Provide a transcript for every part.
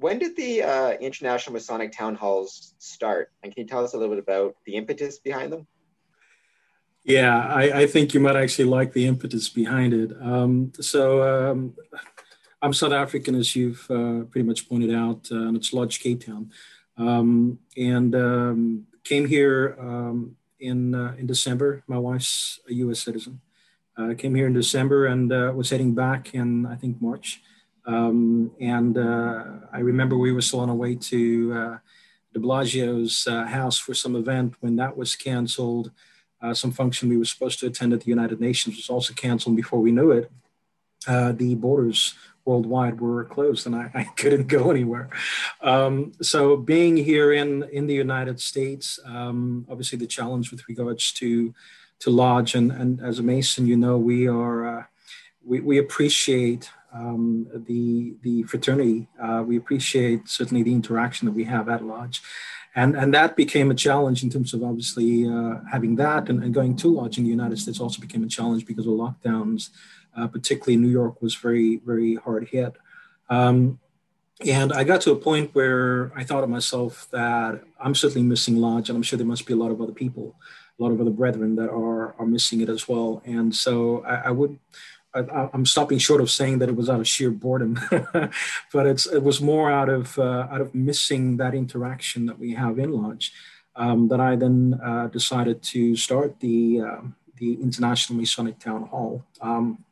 when did the uh, International Masonic Town Halls start? And can you tell us a little bit about the impetus behind them? Yeah, I, I think you might actually like the impetus behind it. Um, so um, I'm South African, as you've uh, pretty much pointed out, uh, and it's Lodge Cape Town, um, and um, came here um, in uh, in December. My wife's a U.S. citizen. Uh, came here in December and uh, was heading back in I think March. Um, and uh, I remember we were still on our way to De Blasio's house for some event when that was canceled. some function we were supposed to attend at the United Nations was also canceled before we knew it. the borders worldwide were closed and I, I couldn't go anywhere. Um, so being here in, in the United States, um, obviously the challenge with regards to, to Lodge and, and as a Mason, you know, we are, uh, we, we appreciate um, the, the fraternity. Uh, we appreciate certainly the interaction that we have at Lodge. And, and that became a challenge in terms of obviously uh, having that and, and going to Lodge in the United States also became a challenge because of lockdowns uh, particularly New York was very, very hard hit. Um, and I got to a point where I thought of myself that I'm certainly missing Lodge, and I'm sure there must be a lot of other people, a lot of other brethren that are are missing it as well. And so I, I would, I, am stopping short of saying that it was out of sheer boredom, but it's it was more out of uh, out of missing that interaction that we have in Lodge. Um, that I then uh, decided to start the uh, the International Masonic Town Hall. Um,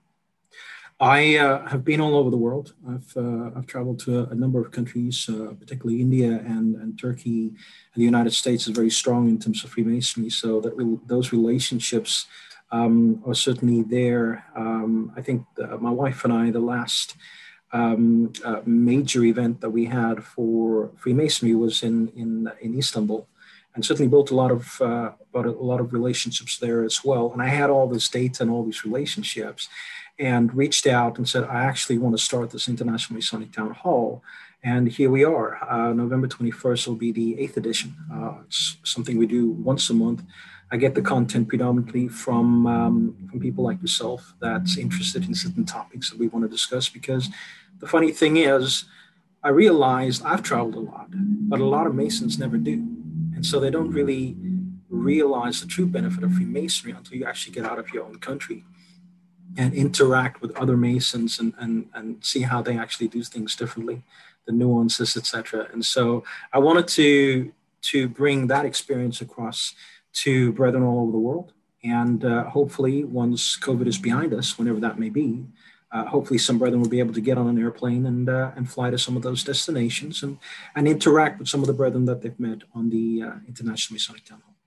I uh, have been all over the world. I've, uh, I've traveled to a, a, number of countries, uh, particularly India and, and Turkey. And the United States is very strong in terms of Freemasonry. So that re- those relationships um, are certainly there. Um, I think the, my wife and I, the last um, uh, major event that we had for Freemasonry was in, in, in Istanbul. And certainly built a lot of uh, a lot of relationships there as well. And I had all this data and all these relationships and reached out and said, I actually want to start this International Masonic Town Hall. And here we are. Uh, November 21st will be the eighth edition. Uh, it's something we do once a month. I get the content predominantly from, um, from people like yourself that's interested in certain topics that we want to discuss. Because the funny thing is, I realized I've traveled a lot, but a lot of Masons never do. And so they don't really realize the true benefit of Freemasonry until you actually get out of your own country and interact with other masons and, and, and see how they actually do things differently the nuances etc and so i wanted to to bring that experience across to brethren all over the world. And uh, hopefully once covid is behind us whenever that may be uh, hopefully some brethren will be able to get on an airplane and uh, and fly to some of those destinations and and interact with some of the brethren that they've met on the uh, international masonic town hall